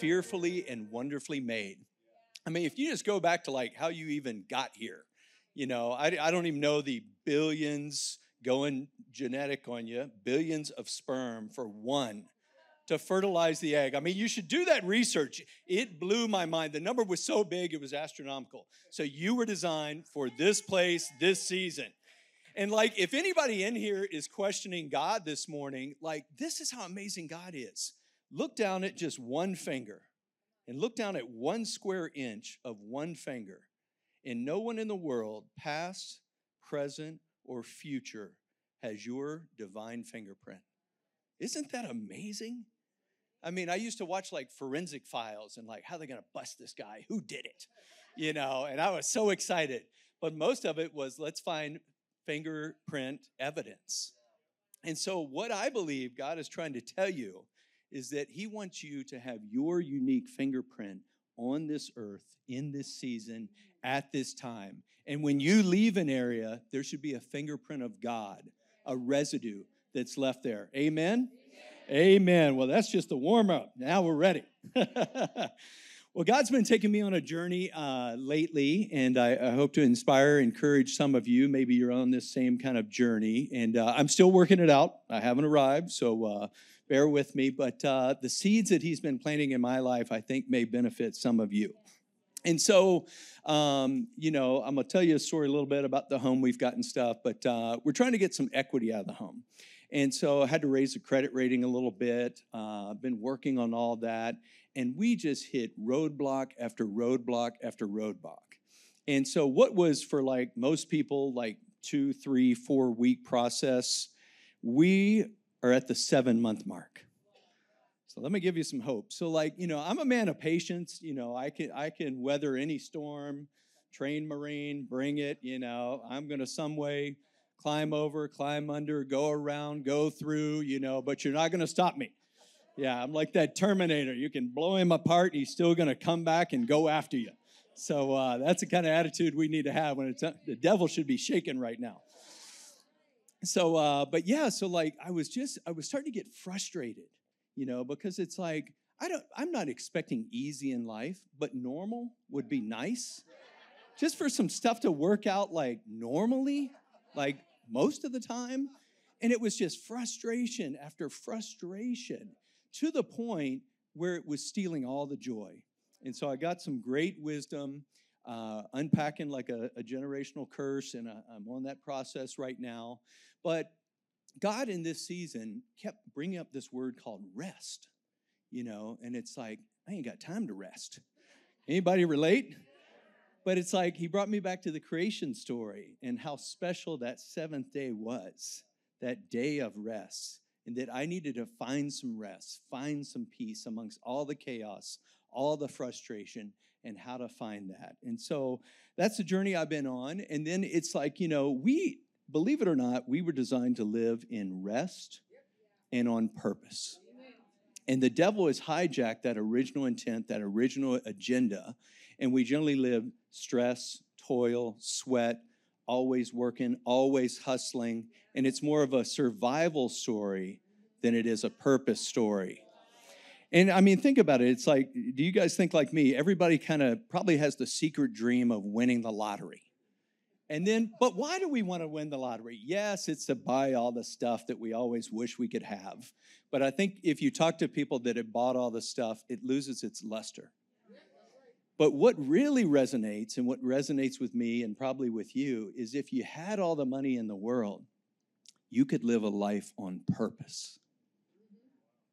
Fearfully and wonderfully made. I mean, if you just go back to like how you even got here, you know, I, I don't even know the billions going genetic on you, billions of sperm for one to fertilize the egg. I mean, you should do that research. It blew my mind. The number was so big, it was astronomical. So you were designed for this place, this season. And like, if anybody in here is questioning God this morning, like, this is how amazing God is. Look down at just one finger and look down at one square inch of one finger. And no one in the world, past, present, or future, has your divine fingerprint. Isn't that amazing? I mean, I used to watch like forensic files and like, how are they gonna bust this guy? Who did it? You know, and I was so excited. But most of it was let's find fingerprint evidence. And so, what I believe God is trying to tell you is that He wants you to have your unique fingerprint on this earth, in this season, at this time. And when you leave an area, there should be a fingerprint of God, a residue that's left there. Amen? Amen. Amen. Well, that's just a warm up. Now we're ready. well, God's been taking me on a journey uh, lately, and I, I, hope to inspire, encourage some of you. Maybe you're on this same kind of journey, and uh, I'm still working it out. I haven't arrived, so uh, bear with me. But uh, the seeds that He's been planting in my life, I think, may benefit some of you. And so, um, you know, I'm gonna tell you a story a little bit about the home we've got and stuff, but uh, we're trying to get some equity out of the home. And so I had to raise the credit rating a little bit. Uh, been working on all that. And we just hit roadblock after roadblock after roadblock. And so, what was for like most people, like two, three, four week process, we are at the seven month mark. So let me give you some hope. So like, you know, I'm a man of patience, you know, I can I can weather any storm, train marine, bring it, you know. I'm to some way climb over, climb under, go around, go through, you know, but you're not to stop me. Yeah, I'm like that Terminator. You can blow him apart, he's still to come back and go after you. So uh, that's the kind of attitude we need to have when it's the devil should be shaken right now. So, uh, but yeah, so like I was just I was starting to get frustrated you know, because it's like, I don't, I'm not expecting easy in life, but normal would be nice. Just for some stuff to work out like normally, like most of the time. And it was just frustration after frustration to the point where it was stealing all the joy. And so I got some great wisdom, uh, unpacking like a, a generational curse, and uh, I, I'm on that process right now. But God in this season kept bringing up this word called rest, you know, and it's like, I ain't got time to rest. Anybody relate? But it's like he brought me back to the creation story and how special that seventh day was, that day of rest, and that I needed to find some rest, find some peace amongst all the chaos, all the frustration, and how to find that. And so that's the journey I've been on. And then it's like, you know, we believe it or not, we were designed to live in rest and on purpose. And the devil has hijacked that original intent, that original agenda, and we generally live stress, toil, sweat, always working, always hustling, and it's more of a survival story than it is a purpose story. And I mean, think about it. It's like, do you guys think like me? Everybody kind of probably has the secret dream of winning the lottery. And then, but why do we want to win the lottery? Yes, it's to buy all the stuff that we always wish we could have. But I think if you talk to people that have bought all the stuff, it loses its luster. But what really resonates and what resonates with me and probably with you is if you had all the money in the world, you could live a life on purpose.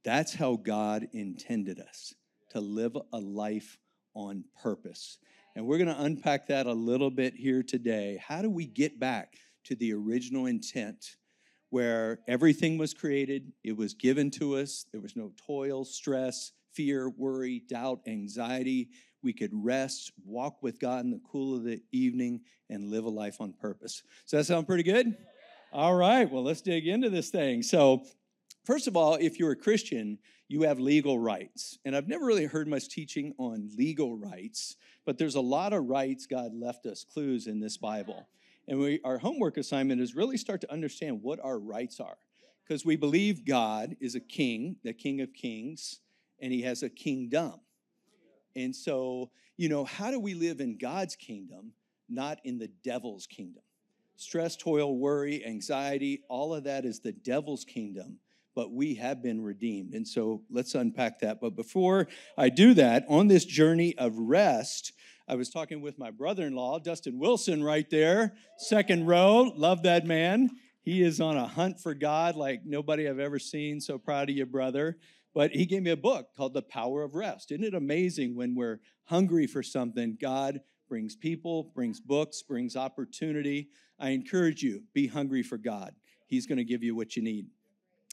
That's how God intended us to live a life on purpose. And we're going to unpack that a little bit here today. How do we get back to the original intent where everything was created, it was given to us, there was no toil, stress, fear, worry, doubt, anxiety. We could rest, walk with God in the cool of the evening, and live a life on purpose. Does that sound pretty good? All right, well, let's dig into this thing. So, first of all, if you're a Christian, you have legal rights. And I've never really heard much teaching on legal rights, but there's a lot of rights God left us clues in this Bible. And we, our homework assignment is really start to understand what our rights are. Because we believe God is a king, the king of kings, and he has a kingdom. And so, you know, how do we live in God's kingdom, not in the devil's kingdom? Stress, toil, worry, anxiety, all of that is the devil's kingdom but we have been redeemed. And so let's unpack that. But before I do that, on this journey of rest, I was talking with my brother in law, Dustin Wilson, right there, second row. Love that man. He is on a hunt for God like nobody I've ever seen. So proud of you, brother. But he gave me a book called The Power of Rest. Isn't it amazing when we're hungry for something, God brings people, brings books, brings opportunity. I encourage you, be hungry for God. He's going to give you what you need.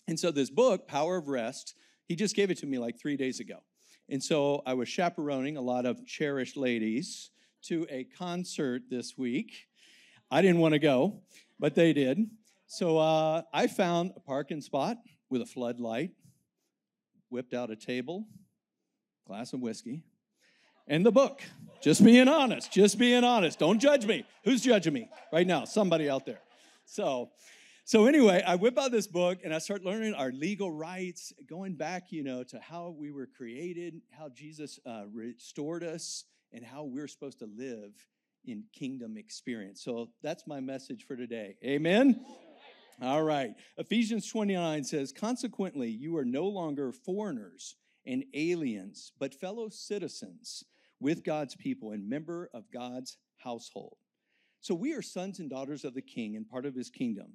And so this book, Power of Rest, he just gave it to me like three days ago. And so I was chaperoning a lot of cherished ladies to a concert this week. I didn't want to go, but they did. So uh, I found a parking spot with a floodlight, whipped out a table, glass of whiskey, and the book. Just being honest, just being honest. Don't judge me. Who's judging me right now? Somebody out there. So so anyway, I whip out this book and I start learning our legal rights, going back, you know, to how we were created, how Jesus uh, restored us, and how we're supposed to live in kingdom experience. So that's my message for today. Amen. All right. Ephesians 29 says, Consequently, you are no longer foreigners and aliens, but fellow citizens with God's people and member of God's household. So we are sons and daughters of the king and part of his kingdom.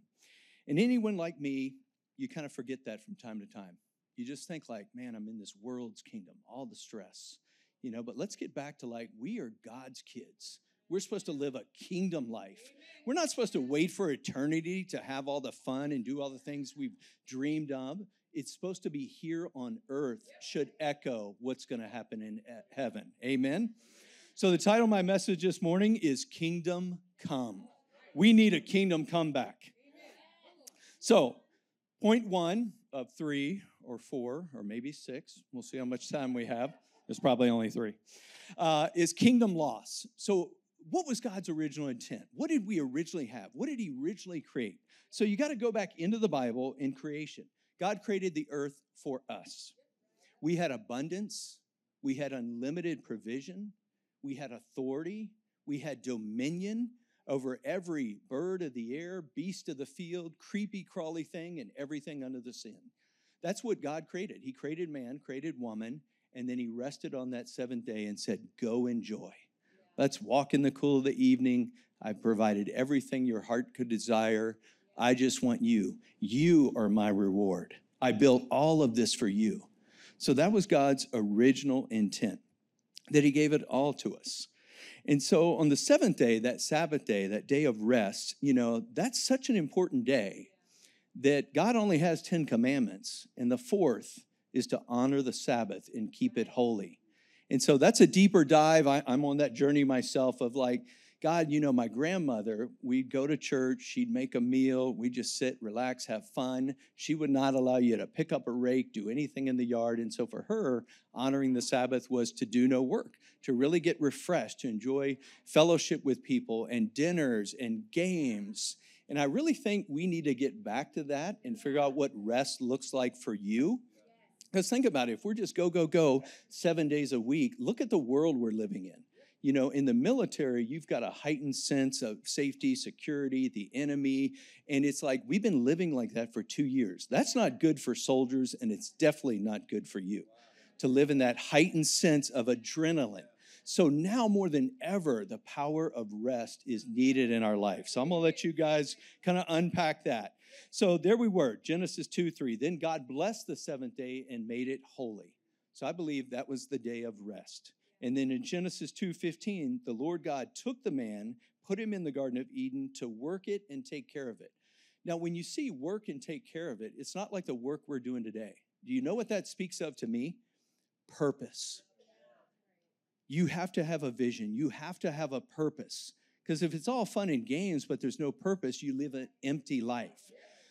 And anyone like me, you kind of forget that from time to time. You just think like, man, I'm in this world's kingdom, all the stress, you know, but let's get back to like, we are God's kids. We're supposed to live a kingdom life. We're not supposed to wait for eternity to have all the fun and do all the things we've dreamed of. It's supposed to be here on earth, should echo what's going to happen in eh, heaven. Amen. So, the title of my message this morning is Kingdom Come. We need a kingdom comeback. So, point one of three or four or maybe six, we'll see how much time we have. There's probably only three, uh, is kingdom loss. So, what was God's original intent? What did we originally have? What did He originally create? So, you got to go back into the Bible in creation. God created the earth for us. We had abundance, we had unlimited provision, we had authority, we had dominion, over every bird of the air, beast of the field, creepy, crawly thing, and everything under the sun. That's what God created. He created man, created woman, and then he rested on that seventh day and said, Go enjoy. Let's walk in the cool of the evening. I've provided everything your heart could desire. I just want you. You are my reward. I built all of this for you. So that was God's original intent, that he gave it all to us. And so on the seventh day, that Sabbath day, that day of rest, you know, that's such an important day that God only has 10 commandments, and the fourth is to honor the Sabbath and keep it holy. And so that's a deeper dive. I, am on that journey myself of like, God, you know, my grandmother, we'd go to church, she'd make a meal, we'd just sit, relax, have fun. She would not allow you to pick up a rake, do anything in the yard. And so for her, honoring the Sabbath was to do no work, to really get refreshed, to enjoy fellowship with people and dinners and games. And I really think we need to get back to that and figure out what rest looks like for you. Because think about it, if we're just go, go, go seven days a week, look at the world we're living in you know, in the military, you've got a heightened sense of safety, security, the enemy. And it's like we've been living like that for two years. That's not good for soldiers, and it's definitely not good for you to live in that heightened sense of adrenaline. So now more than ever, the power of rest is needed in our life. So I'm gonna let you guys kind of unpack that. So there we were, Genesis 2 3. Then God blessed the seventh day and made it holy. So I believe that was the day of rest. And then in Genesis 2:15, the Lord God took the man, put him in the garden of Eden to work it and take care of it. Now, when you see work and take care of it, it's not like the work we're doing today. Do you know what that speaks of to me? purpose. You have to have a vision, you have to have a purpose. Because if it's all fun and games, but there's no purpose, you live an empty life.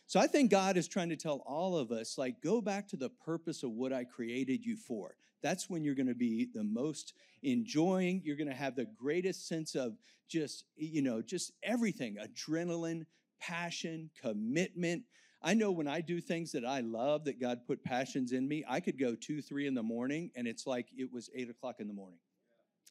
So I think God is trying to tell all of us, like, go back to the purpose of what I created you for. That's when you're going to be the most enjoying. You're going to have the greatest sense of just, you know, just everything adrenaline, passion, commitment. I know when I do things that I love, that God put passions in me, I could go two, three in the morning, and it's like it was eight o'clock in the morning.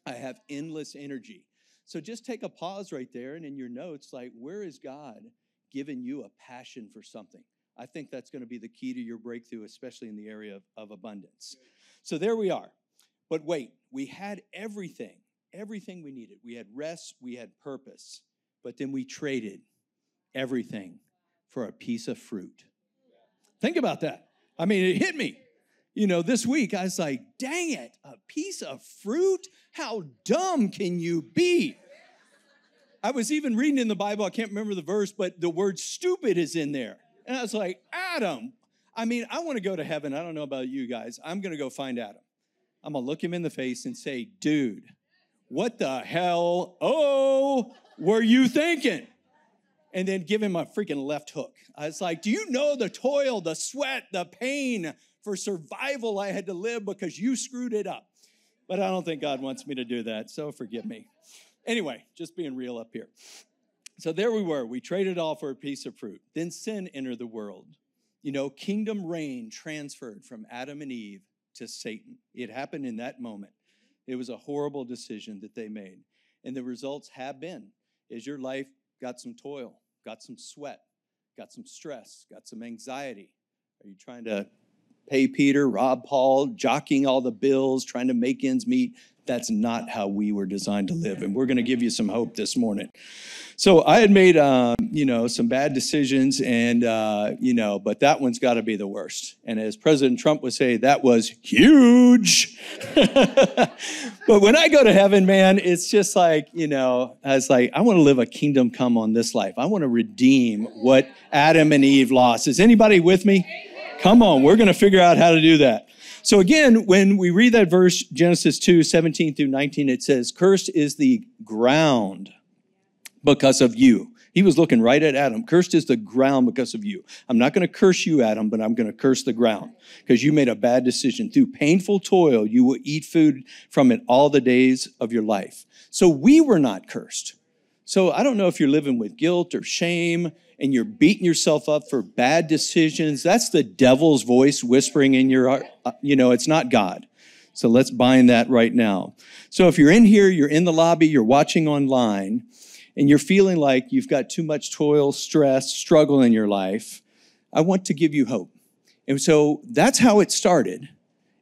I have endless energy. So just take a pause right there and in your notes, like, where is God giving you a passion for something? I think that's going to be the key to your breakthrough, especially in the area of, of abundance. So there we are. But wait, we had everything, everything we needed. We had rest, we had purpose, but then we traded everything for a piece of fruit. Think about that. I mean, it hit me you know, this week I was like, dang it, a piece of fruit? How dumb can you be? I was even reading in the Bible, I can't remember the verse, but the word stupid is in there. And I was like, Adam, I mean, I want to go to heaven. I don't know about you guys. I'm going to go find Adam. I'm going to look him in the face and say, dude, what the hell? Oh, were you thinking? And then give him a freaking left hook. I was like, do you know the toil, the sweat, the pain, for survival I had to live because you screwed it up. But I don't think God wants me to do that, so forgive me. Anyway, just being real up here. So there we were. We traded all for a piece of fruit. Then sin entered the world. You know, kingdom reign transferred from Adam and Eve to Satan. It happened in that moment. It was a horrible decision that they made. And the results have been is your life got some toil, got some sweat, got some stress, got some anxiety. Are you trying to pay Peter, rob Paul, jockeying all the bills, trying to make ends meet. That's not how we were designed to live. And we're going to give you some hope this morning. So I had made, um, you know, some bad decisions, and uh, you know, but that one's got to be the worst. And as President Trump would say, that was huge. but when I go to heaven, man, it's just like, you know, I was like, I want to live a kingdom come on this life. I want to redeem what Adam and Eve lost. Is anybody with me? Come on, we're going to figure out how to do that. So again, when we read that verse, Genesis 2, 17 through 19, it says, Cursed is the ground because of you. He was looking right at Adam. Cursed is the ground because of you. I'm not going to curse you, Adam, but I'm going to curse the ground because you made a bad decision. Through painful toil, you will eat food from it all the days of your life. So we were not cursed. So I don't know if you're living with guilt or shame and you're beating yourself up for bad decisions, that's the devil's voice whispering in your heart. Uh, you know, it's not God. So let's bind that right now. So if you're in here, you're in the lobby, you're watching online, and you're feeling like you've got too much toil, stress, struggle in your life, I want to give you hope. And so that's how it started.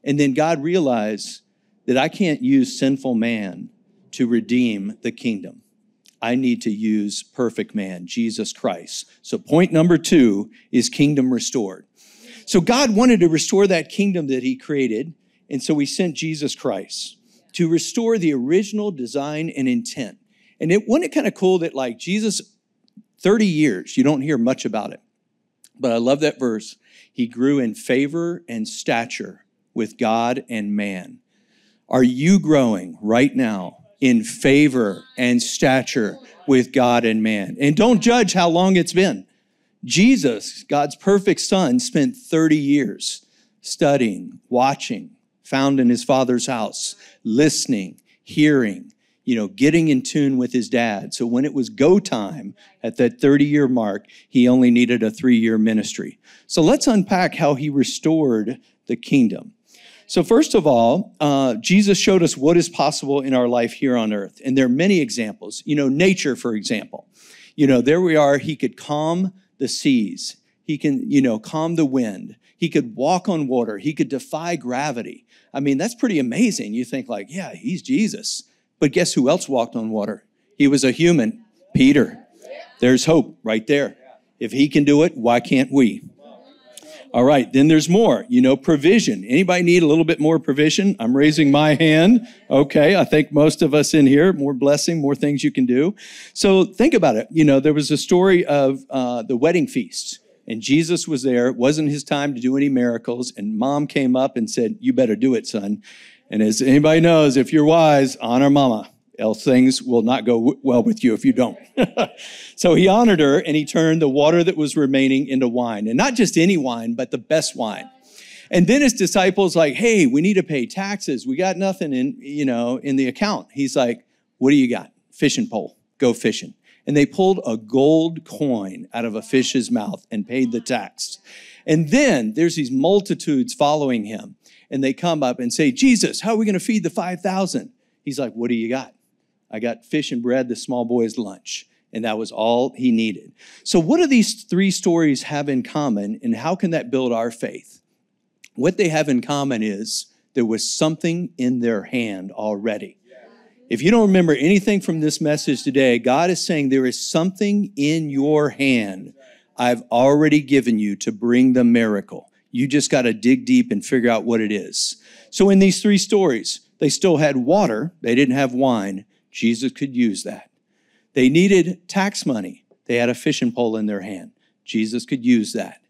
And then God realized that I can't use sinful man to redeem the kingdom. I need to use perfect man, Jesus Christ. So, point number two is kingdom restored. So, God wanted to restore that kingdom that He created, and so He sent Jesus Christ to restore the original design and intent. And it wasn't it kind of cool that, like, Jesus, 30 years, you don't hear much about it. But I love that verse. He grew in favor and stature with God and man. Are you growing right now in favor and stature with God and man. And don't judge how long it's been. Jesus, God's perfect son, spent 30 years studying, watching, found in his father's house, listening, hearing, you know, getting in tune with his dad. So when it was go time at that 30 year mark, he only needed a three year ministry. So let's unpack how he restored the kingdom. So, first of all, uh, Jesus showed us what is possible in our life here on earth. And there are many examples. You know, nature, for example. You know, there we are. He could calm the seas, he can, you know, calm the wind. He could walk on water. He could defy gravity. I mean, that's pretty amazing. You think, like, yeah, he's Jesus. But guess who else walked on water? He was a human, Peter. There's hope right there. If he can do it, why can't we? All right, then there's more. You know, provision. Anybody need a little bit more provision? I'm raising my hand. Okay, I think most of us in here, more blessing, more things you can do. So think about it. You know, there was a story of uh, the wedding feast. and Jesus was there. It wasn't his time to do any miracles. And mom came up and said, You better do it, son. And as anybody knows, if you're wise, honor mama, else things will not go w- well with you if you don't. so he honored her and he turned the water that was remaining into wine. And not just any wine, but the best wine. And then his disciples like, hey, we need to pay taxes. We got nothing in, you know, in the account. He's like, what do you got? Fishing pole. Go fishing. And they pulled a gold coin out of a fish's mouth and paid the tax. And then there's these multitudes following him. And they come up and say, Jesus, how are we going to feed the 5,000? He's like, what do you got? I got fish and bread, the small boy's lunch. And that was all he needed. So, what do these three stories have in common, and how can that build our faith? What they have in common is there was something in their hand already. If you don't remember anything from this message today, God is saying there is something in your hand I've already given you to bring the miracle. You just got to dig deep and figure out what it is. So, in these three stories, they still had water, they didn't have wine. Jesus could use that. They needed tax money. They had a fishing pole in their hand. Jesus could use that.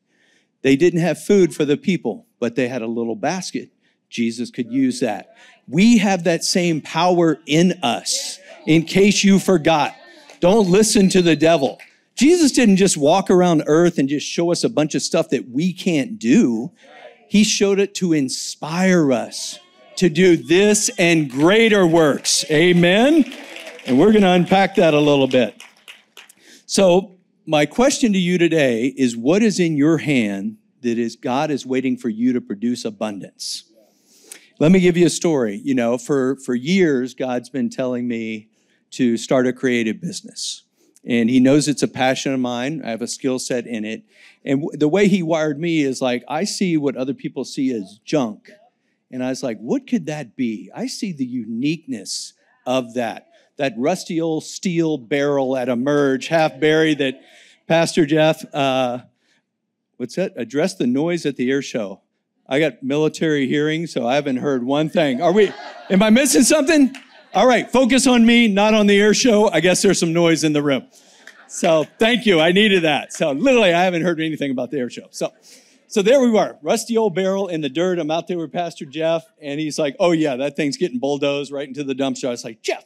They didn't have food for the people, but they had a little basket. Jesus could use that. We have that same power in us, in case you forgot. Don't listen to the devil. Jesus didn't just walk around earth and just show us a bunch of stuff that we can't do. He showed it to inspire us to do this and greater works. Amen. And we're going to unpack that a little bit. So, my question to you today is what is in your hand that is God is waiting for you to produce abundance? Let me give you a story. You know, for for years God's been telling me to start a creative business. And he knows it's a passion of mine. I have a skill set in it. And w- the way he wired me is like I see what other people see as junk and I was like, what could that be? I see the uniqueness of that. That rusty old steel barrel at a merge, half buried, that Pastor Jeff, uh, what's that? Address the noise at the air show. I got military hearing, so I haven't heard one thing. Are we, am I missing something? All right, focus on me, not on the air show. I guess there's some noise in the room. So thank you. I needed that. So literally, I haven't heard anything about the air show. So, so there we were, rusty old barrel in the dirt. I'm out there with Pastor Jeff, and he's like, "Oh yeah, that thing's getting bulldozed right into the dumpster." I was like, "Jeff,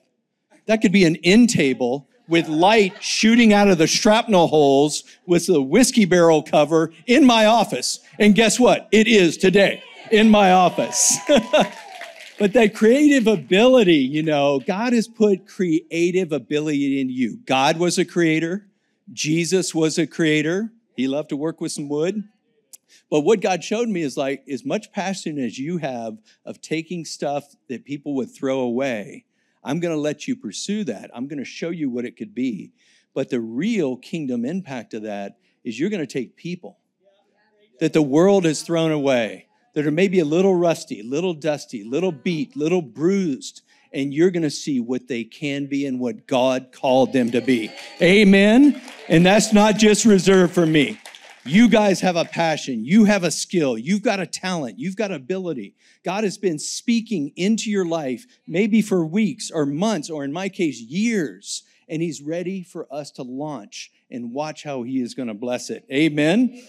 that could be an end table with light shooting out of the shrapnel holes with the whiskey barrel cover in my office." And guess what? It is today in my office. but that creative ability, you know, God has put creative ability in you. God was a creator. Jesus was a creator. He loved to work with some wood. But what God showed me is like, as much passion as you have of taking stuff that people would throw away, I'm going to let you pursue that. I'm going to show you what it could be. But the real kingdom impact of that is you're going to take people that the world has thrown away, that are maybe a little rusty, little dusty, little beat, little bruised, and you're going to see what they can be and what God called them to be. Amen. And that's not just reserved for me. You guys have a passion. You have a skill. You've got a talent. You've got ability. God has been speaking into your life, maybe for weeks or months, or in my case, years. And He's ready for us to launch and watch how He is going to bless it. Amen. Amen.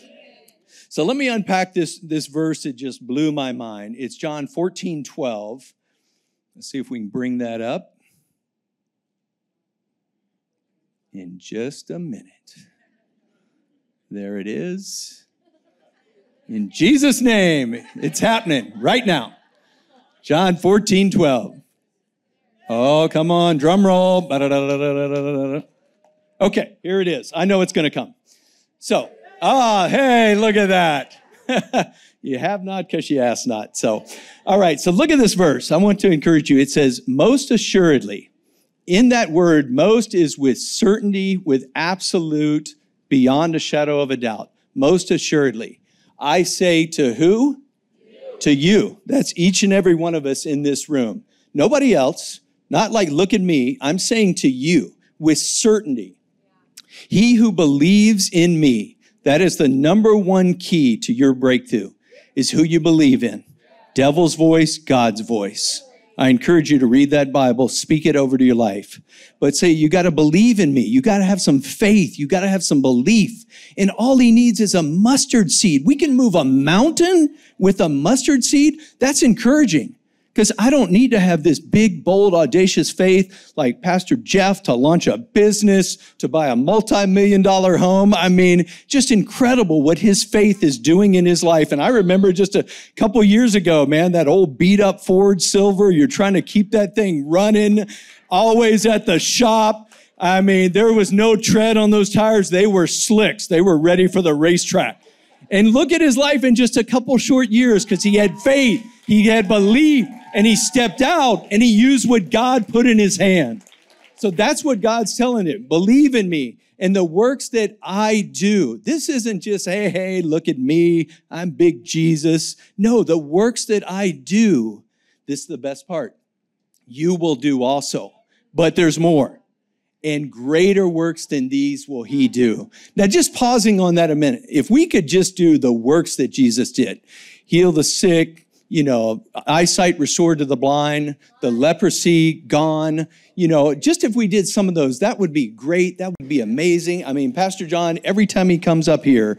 So let me unpack this, this verse that just blew my mind. It's John 14 12. Let's see if we can bring that up in just a minute. There it is. In Jesus' name, it's happening right now. John 14, 12. Oh, come on, drum roll. Okay, here it is. I know it's going to come. So, ah, hey, look at that. you have not because you asked not. So, all right, so look at this verse. I want to encourage you. It says, most assuredly. In that word, most is with certainty, with absolute beyond a shadow of a doubt. Most assuredly. I say to who? You. To you. That's each and every one of us in this room. Nobody else. Not like, look at me. I'm saying to you with certainty. He who believes in me, that is the number one key to your breakthrough, is who you believe in. Devil's voice, God's voice. I encourage you to read that Bible, speak it over to your life. But say, you got to believe in me. You got to have some faith. You got to have some belief. And all he needs is a mustard seed. We can move a mountain with a mustard seed. That's encouraging. Because I don't need to have this big, bold, audacious faith like Pastor Jeff to launch a business, to buy a multi-million dollar home. I mean, just incredible what his faith is doing in his life. And I remember just a couple years ago, man, that old beat up Ford Silver, you're trying to keep that thing running, always at the shop. I mean, there was no tread on those tires. They were slicks. They were ready for the racetrack. And look at his life in just a couple short years because he had faith, he had belief, and he stepped out and he used what God put in his hand. So that's what God's telling him. Believe in me and the works that I do. This isn't just, hey, hey, look at me. I'm big Jesus. No, the works that I do, this is the best part. You will do also. But there's more. And greater works than these will he hmm. do. Now, just pausing on that a minute. If we could just do the works that Jesus did, heal the sick, you know, eyesight restored to the blind, the leprosy gone. You know, just if we did some of those, that would be great. That would be amazing. I mean, Pastor John, every time he comes up here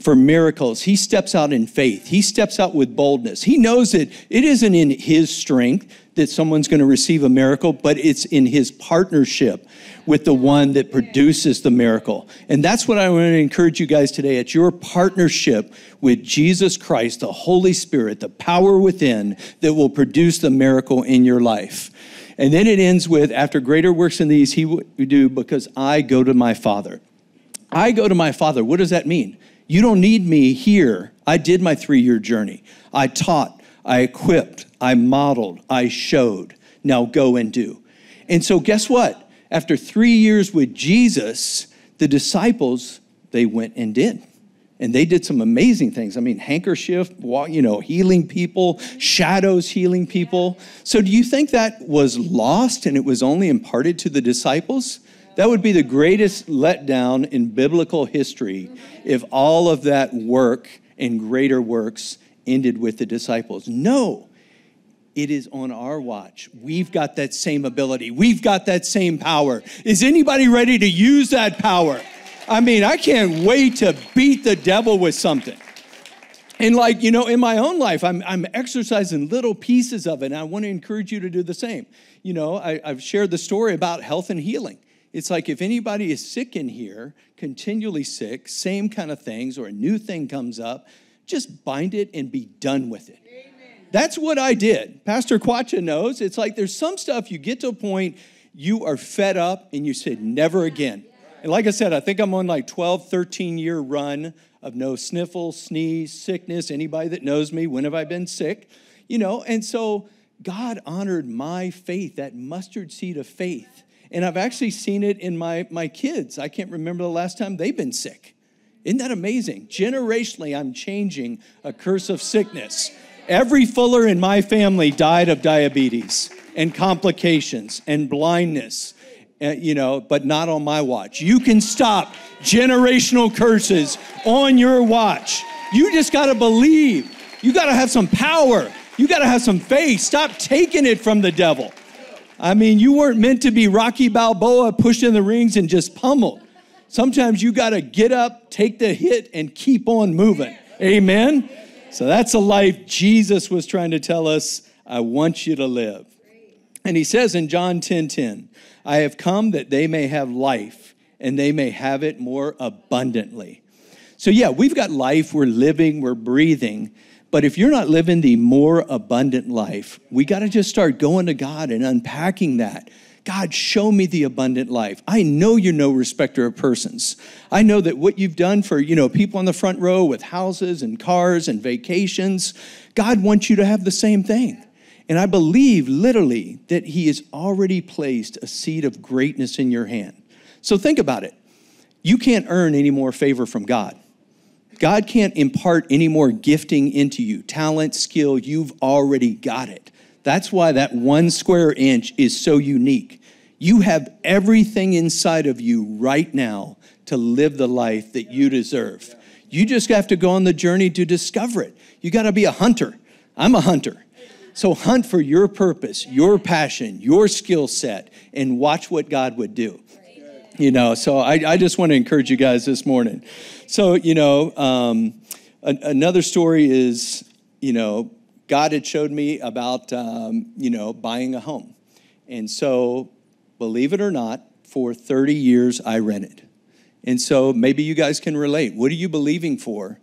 for miracles, he steps out in faith. He steps out with boldness. He knows that it isn't in his strength that someone's going to receive a miracle, but it's in his partnership with the one that produces the miracle. And that's what I want to encourage you guys today. It's your partnership with Jesus Christ, the Holy Spirit, the power within that will produce the miracle in your life. And then it ends with, after greater works than these, he will do because I go to my Father. I go to my Father. What does that mean? You don't need me here. I did my three year journey. I taught, I equipped, I modeled, I showed. Now go and do. And so, guess what? After three years with Jesus, the disciples, they went and did. And they did some amazing things. I mean, handkerchief, you know, healing people, shadows healing people. So, do you think that was lost and it was only imparted to the disciples? That would be the greatest letdown in biblical history if all of that work and greater works ended with the disciples. No, it is on our watch. We've got that same ability. We've got that same power. Is anybody ready to use that power? I mean, I can't wait to beat the devil with something. And like, you know, in my own life, I'm, I'm exercising little pieces of it, and I want to encourage you to do the same. You know, I, I've shared the story about health and healing. It's like if anybody is sick in here, continually sick, same kind of things, or a new thing comes up, just bind it and be done with it. That's what I did. Pastor Quacha knows. It's like there's some stuff you get to a point you are fed up and you said never again. And like I said, I think I'm on like 12, 13 year run of no sniffle, sneeze, sickness. Anybody that knows me, when have I been sick? You know, and so God honored my faith, that mustard seed of faith. And I've actually seen it in my, my kids. I can't remember the last time they've been sick. Isn't that amazing? Generationally, I'm changing a curse of sickness. Every Fuller in my family died of diabetes and complications and blindness, uh, you know, but not on my watch. You can stop generational curses on your watch. You just got to believe. You got to have some power. You got to have some faith. Stop taking it from the devil. I mean, you weren't meant to be Rocky Balboa pushed in the rings and just pummeled. Sometimes you got to get up, take the hit, and keep on moving. Amen. So that's a life Jesus was trying to tell us, I want you to live. And he says in John 10 10, I have come that they may have life and they may have it more abundantly. So, yeah, we've got life, we're living, we're breathing. But if you're not living the more abundant life, we got to just start going to God and unpacking that God, show me the abundant life. I know you're no respecter of persons. I know that what you've done for, you know, people on the front row with houses and cars and vacations, God wants you to have the same thing. And I believe literally that he has already placed a seed of greatness in your hand. So think about it. You can't earn any more favor from God. God can't impart any more gifting into you, talent, skill. You've already got it. That's why that one square inch is so unique. You have everything inside of you right now to live the life that you deserve. You just have to go on the journey to discover it. You got to be a hunter. I'm a hunter. So hunt for your purpose, your passion, your skill set, and watch what God would do. You know, so I, I just want to encourage you guys this morning. So, you know, um, another story is, you know, God had showed me about, um, you know, buying a home. And so, believe it or not, for 30 years I rented. And so maybe you guys can relate. What are you believing for?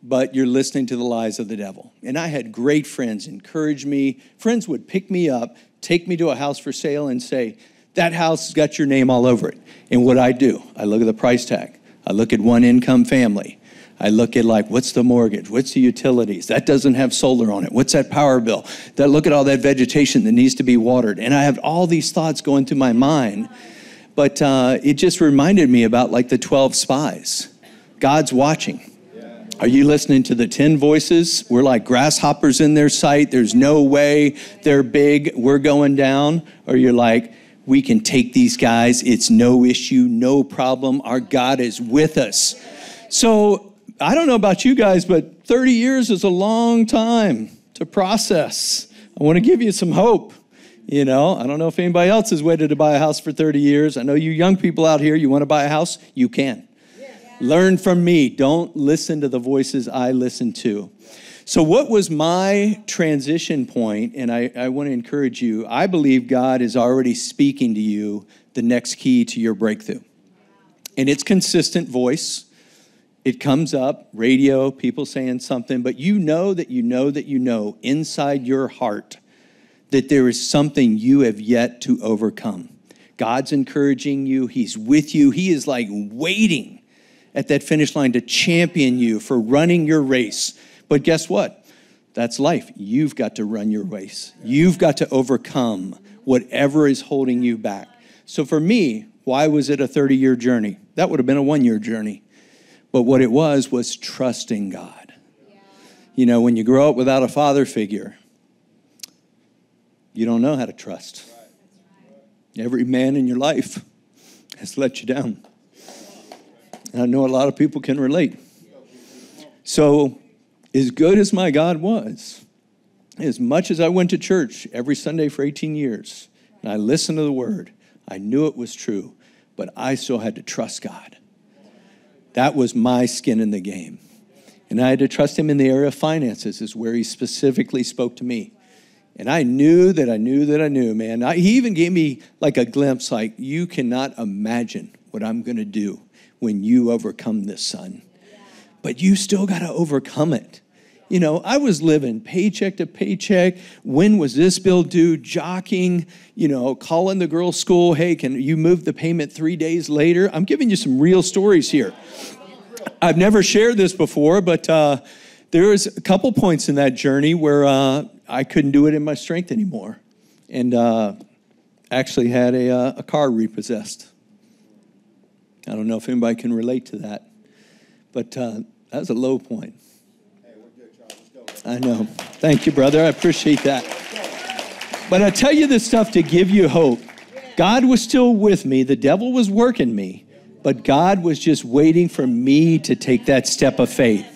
But you're listening to the lies of the devil. And I had great friends encourage me. Friends would pick me up, take me to a house for sale, and say, That house has got your name all over it. And what I do, I look at the price tag, I look at one income family. I look at like what's the mortgage, what's the utilities? That doesn't have solar on it. What's that power bill? That look at all that vegetation that needs to be watered. And I have all these thoughts going through my mind. But uh, it just reminded me about like the 12 spies. God's watching. Are you listening to the 10 voices? We're like grasshoppers in their sight. There's no way they're big. We're going down. Or you're like, we can take these guys. It's no issue, no problem. Our God is with us. So I don't know about you guys, but 30 years is a long time to process. I want to give you some hope. You know, I don't know if anybody else has waited to buy a house for 30 years. I know you young people out here, you want to buy a house, you can. Learn from me. Don't listen to the voices I listen to. So, what was my transition point? And I, I want to encourage you. I believe God is already speaking to you the next key to your breakthrough. And it's consistent voice. It comes up, radio, people saying something, but you know that you know that you know inside your heart that there is something you have yet to overcome. God's encouraging you, He's with you, He is like waiting at that finish line to champion you for running your race. But guess what? That's life. You've got to run your race, you've got to overcome whatever is holding you back. So for me, why was it a 30 year journey? That would have been a one year journey. But what it was was trusting God. You know, when you grow up without a father figure, you don't know how to trust. Every man in your life has let you down. And I know a lot of people can relate. So, as good as my God was, as much as I went to church every Sunday for 18 years, and I listened to the word, I knew it was true, but I still had to trust God. That was my skin in the game. And I had to trust him in the area of finances, is where he specifically spoke to me. And I knew that I knew that I knew, man. I, he even gave me like a glimpse, like, you cannot imagine what I'm going to do when you overcome this, son. But you still got to overcome it. You know, I was living paycheck to paycheck. When was this bill due? Jockeying, you know, calling the girls' school. Hey, can you move the payment three days later? I'm giving you some real stories here. I've never shared this before, but uh, there was a couple points in that journey where uh, I couldn't do it in my strength anymore, and uh, actually had a, uh, a car repossessed. I don't know if anybody can relate to that, but uh, that was a low point. I know. Thank you, brother. I appreciate that. But I tell you this stuff to give you hope. God was still with me. The devil was working me, but God was just waiting for me to take that step of faith.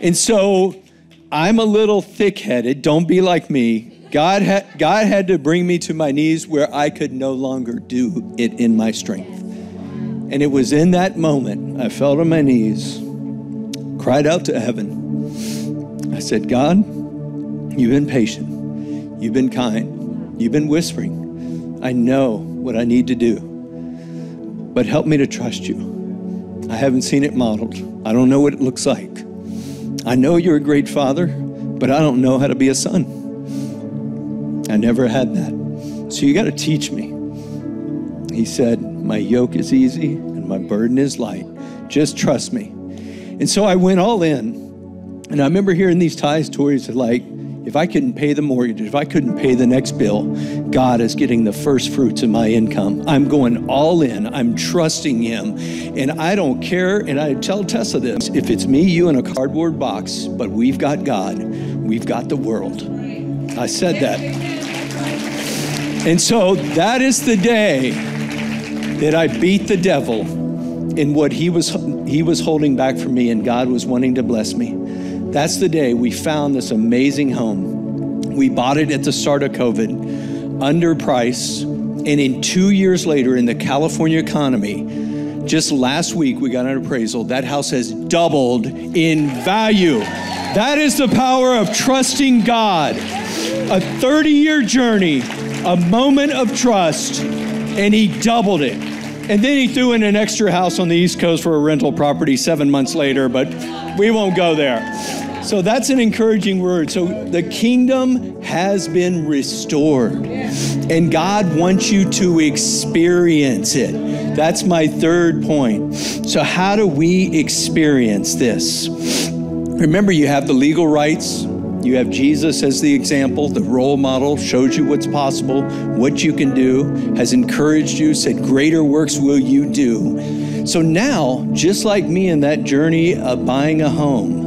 And so I'm a little thick headed. Don't be like me. God had, God had to bring me to my knees where I could no longer do it in my strength. And it was in that moment I fell to my knees, cried out to heaven. I said, God, you've been patient, you've been kind, you've been whispering. I know what I need to do, but help me to trust you. I haven't seen it modeled, I don't know what it looks like. I know you're a great father, but I don't know how to be a son. I never had that. So you got to teach me. He said, My yoke is easy and my burden is light. Just trust me. And so I went all in. And I remember hearing these tithe stories like, if I couldn't pay the mortgage, if I couldn't pay the next bill, God is getting the first fruits of my income. I'm going all in. I'm trusting Him. And I don't care. And I tell Tessa this if it's me, you, and a cardboard box, but we've got God, we've got the world. I said that. And so that is the day that I beat the devil in what he was he was holding back from me and God was wanting to bless me. That's the day we found this amazing home. We bought it at the start of COVID, under price. And in two years later, in the California economy, just last week we got an appraisal. That house has doubled in value. That is the power of trusting God. A 30 year journey, a moment of trust, and He doubled it. And then He threw in an extra house on the East Coast for a rental property seven months later, but we won't go there. So that's an encouraging word. So the kingdom has been restored. And God wants you to experience it. That's my third point. So, how do we experience this? Remember, you have the legal rights. You have Jesus as the example, the role model, shows you what's possible, what you can do, has encouraged you, said, Greater works will you do. So now, just like me in that journey of buying a home,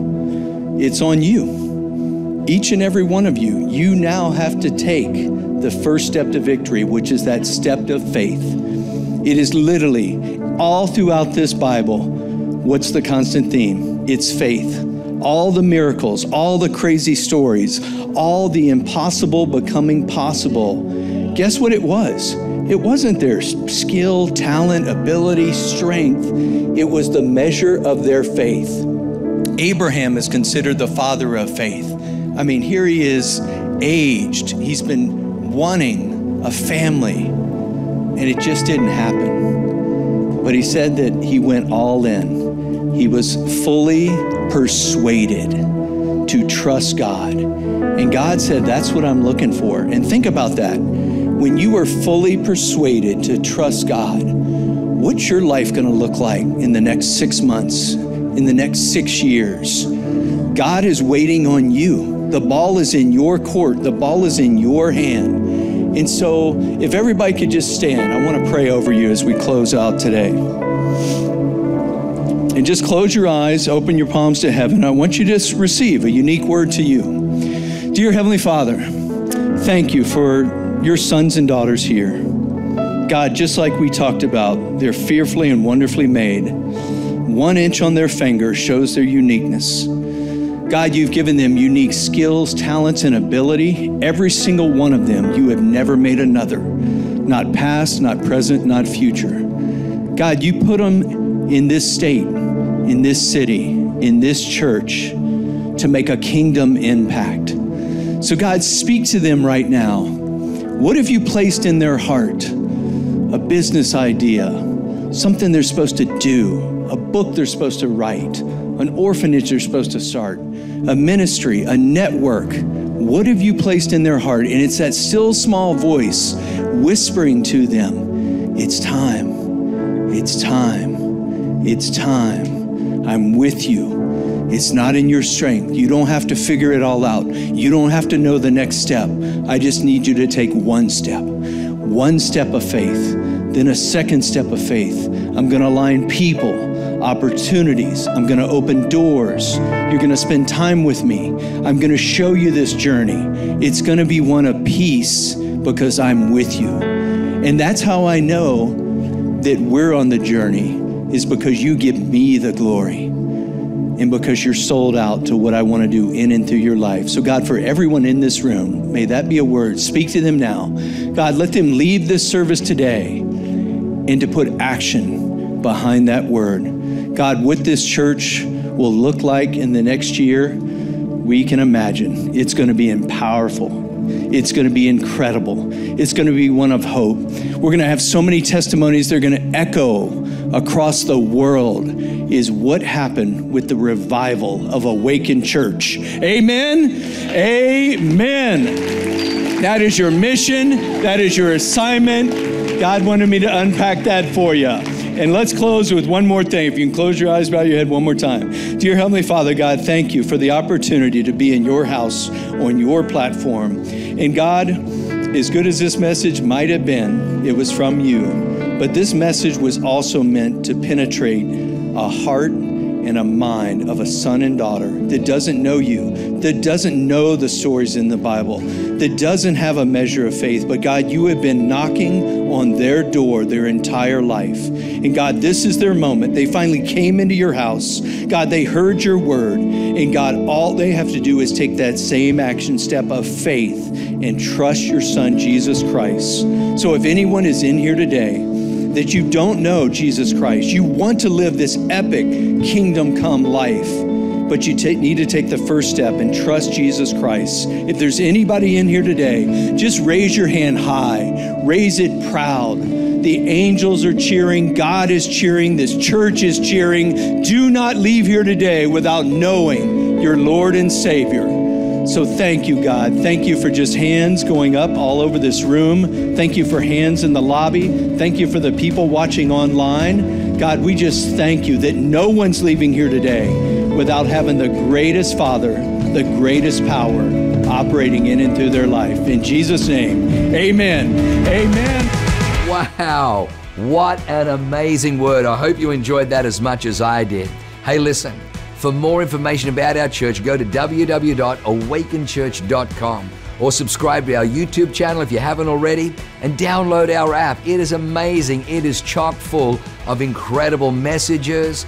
it's on you. Each and every one of you, you now have to take the first step to victory, which is that step of faith. It is literally all throughout this Bible. What's the constant theme? It's faith. All the miracles, all the crazy stories, all the impossible becoming possible. Guess what it was? It wasn't their skill, talent, ability, strength. It was the measure of their faith. Abraham is considered the father of faith. I mean, here he is aged, he's been wanting a family, and it just didn't happen. But he said that he went all in. He was fully persuaded to trust God. And God said, That's what I'm looking for. And think about that. When you are fully persuaded to trust God, what's your life going to look like in the next six months, in the next six years. God is waiting on you. The ball is in your court, the ball is in your hand. And so, if everybody could just stand, I want to pray over you as we close out today. And just close your eyes, open your palms to heaven. I want you to receive a unique word to you. Dear Heavenly Father, thank you for your sons and daughters here. God, just like we talked about, they're fearfully and wonderfully made. One inch on their finger shows their uniqueness. God, you've given them unique skills, talents, and ability. Every single one of them, you have never made another. Not past, not present, not future. God, you put them in this state, in this city, in this church to make a kingdom impact. So, God, speak to them right now. What have you placed in their heart? A business idea, something they're supposed to do, book they're supposed to write, an orphanage they're supposed to start, a ministry, a network. What have you placed in their heart? And it's that still small voice whispering to them, It's time, it's time, it's time. I'm with you. It's not in your strength. You don't have to figure it all out. You don't have to know the next step. I just need you to take one step, one step of faith, then a second step of faith. I'm going to align people opportunities. I'm going to open doors. You're going to spend time with me. I'm going to show you this journey. It's going to be one of peace because I'm with you. And that's how I know that we're on the journey is because you give me the glory and because you're sold out to what I want to do in and through your life. So, God, for everyone in this room, may that be a word. Speak to them now. God, let them leave this service today and to put action behind that word. God, what this church will look like in the next year, we can imagine. It's going to be powerful. It's going to be incredible. It's going to be one of hope. We're going to have so many testimonies, they're going to echo across the world. Is what happened with the revival of Awaken Church. Amen. Amen. That is your mission, that is your assignment. God wanted me to unpack that for you. And let's close with one more thing. If you can close your eyes, bow your head one more time. Dear Heavenly Father, God, thank you for the opportunity to be in your house on your platform. And God, as good as this message might have been, it was from you. But this message was also meant to penetrate a heart and a mind of a son and daughter that doesn't know you, that doesn't know the stories in the Bible, that doesn't have a measure of faith. But God, you have been knocking on their door their entire life. And God, this is their moment. They finally came into your house. God, they heard your word. And God, all they have to do is take that same action step of faith and trust your son, Jesus Christ. So if anyone is in here today, that you don't know Jesus Christ, you want to live this epic kingdom come life, but you need to take the first step and trust Jesus Christ. If there's anybody in here today, just raise your hand high, raise it proud. The angels are cheering, God is cheering, this church is cheering. Do not leave here today without knowing your Lord and Savior. So thank you, God. Thank you for just hands going up all over this room. Thank you for hands in the lobby. Thank you for the people watching online. God, we just thank you that no one's leaving here today without having the greatest Father, the greatest power operating in and through their life. In Jesus' name, amen. Amen. Wow. What an amazing word. I hope you enjoyed that as much as I did. Hey, listen. For more information about our church, go to www.awakenchurch.com or subscribe to our YouTube channel if you haven't already and download our app. It is amazing. It is chock full of incredible messages,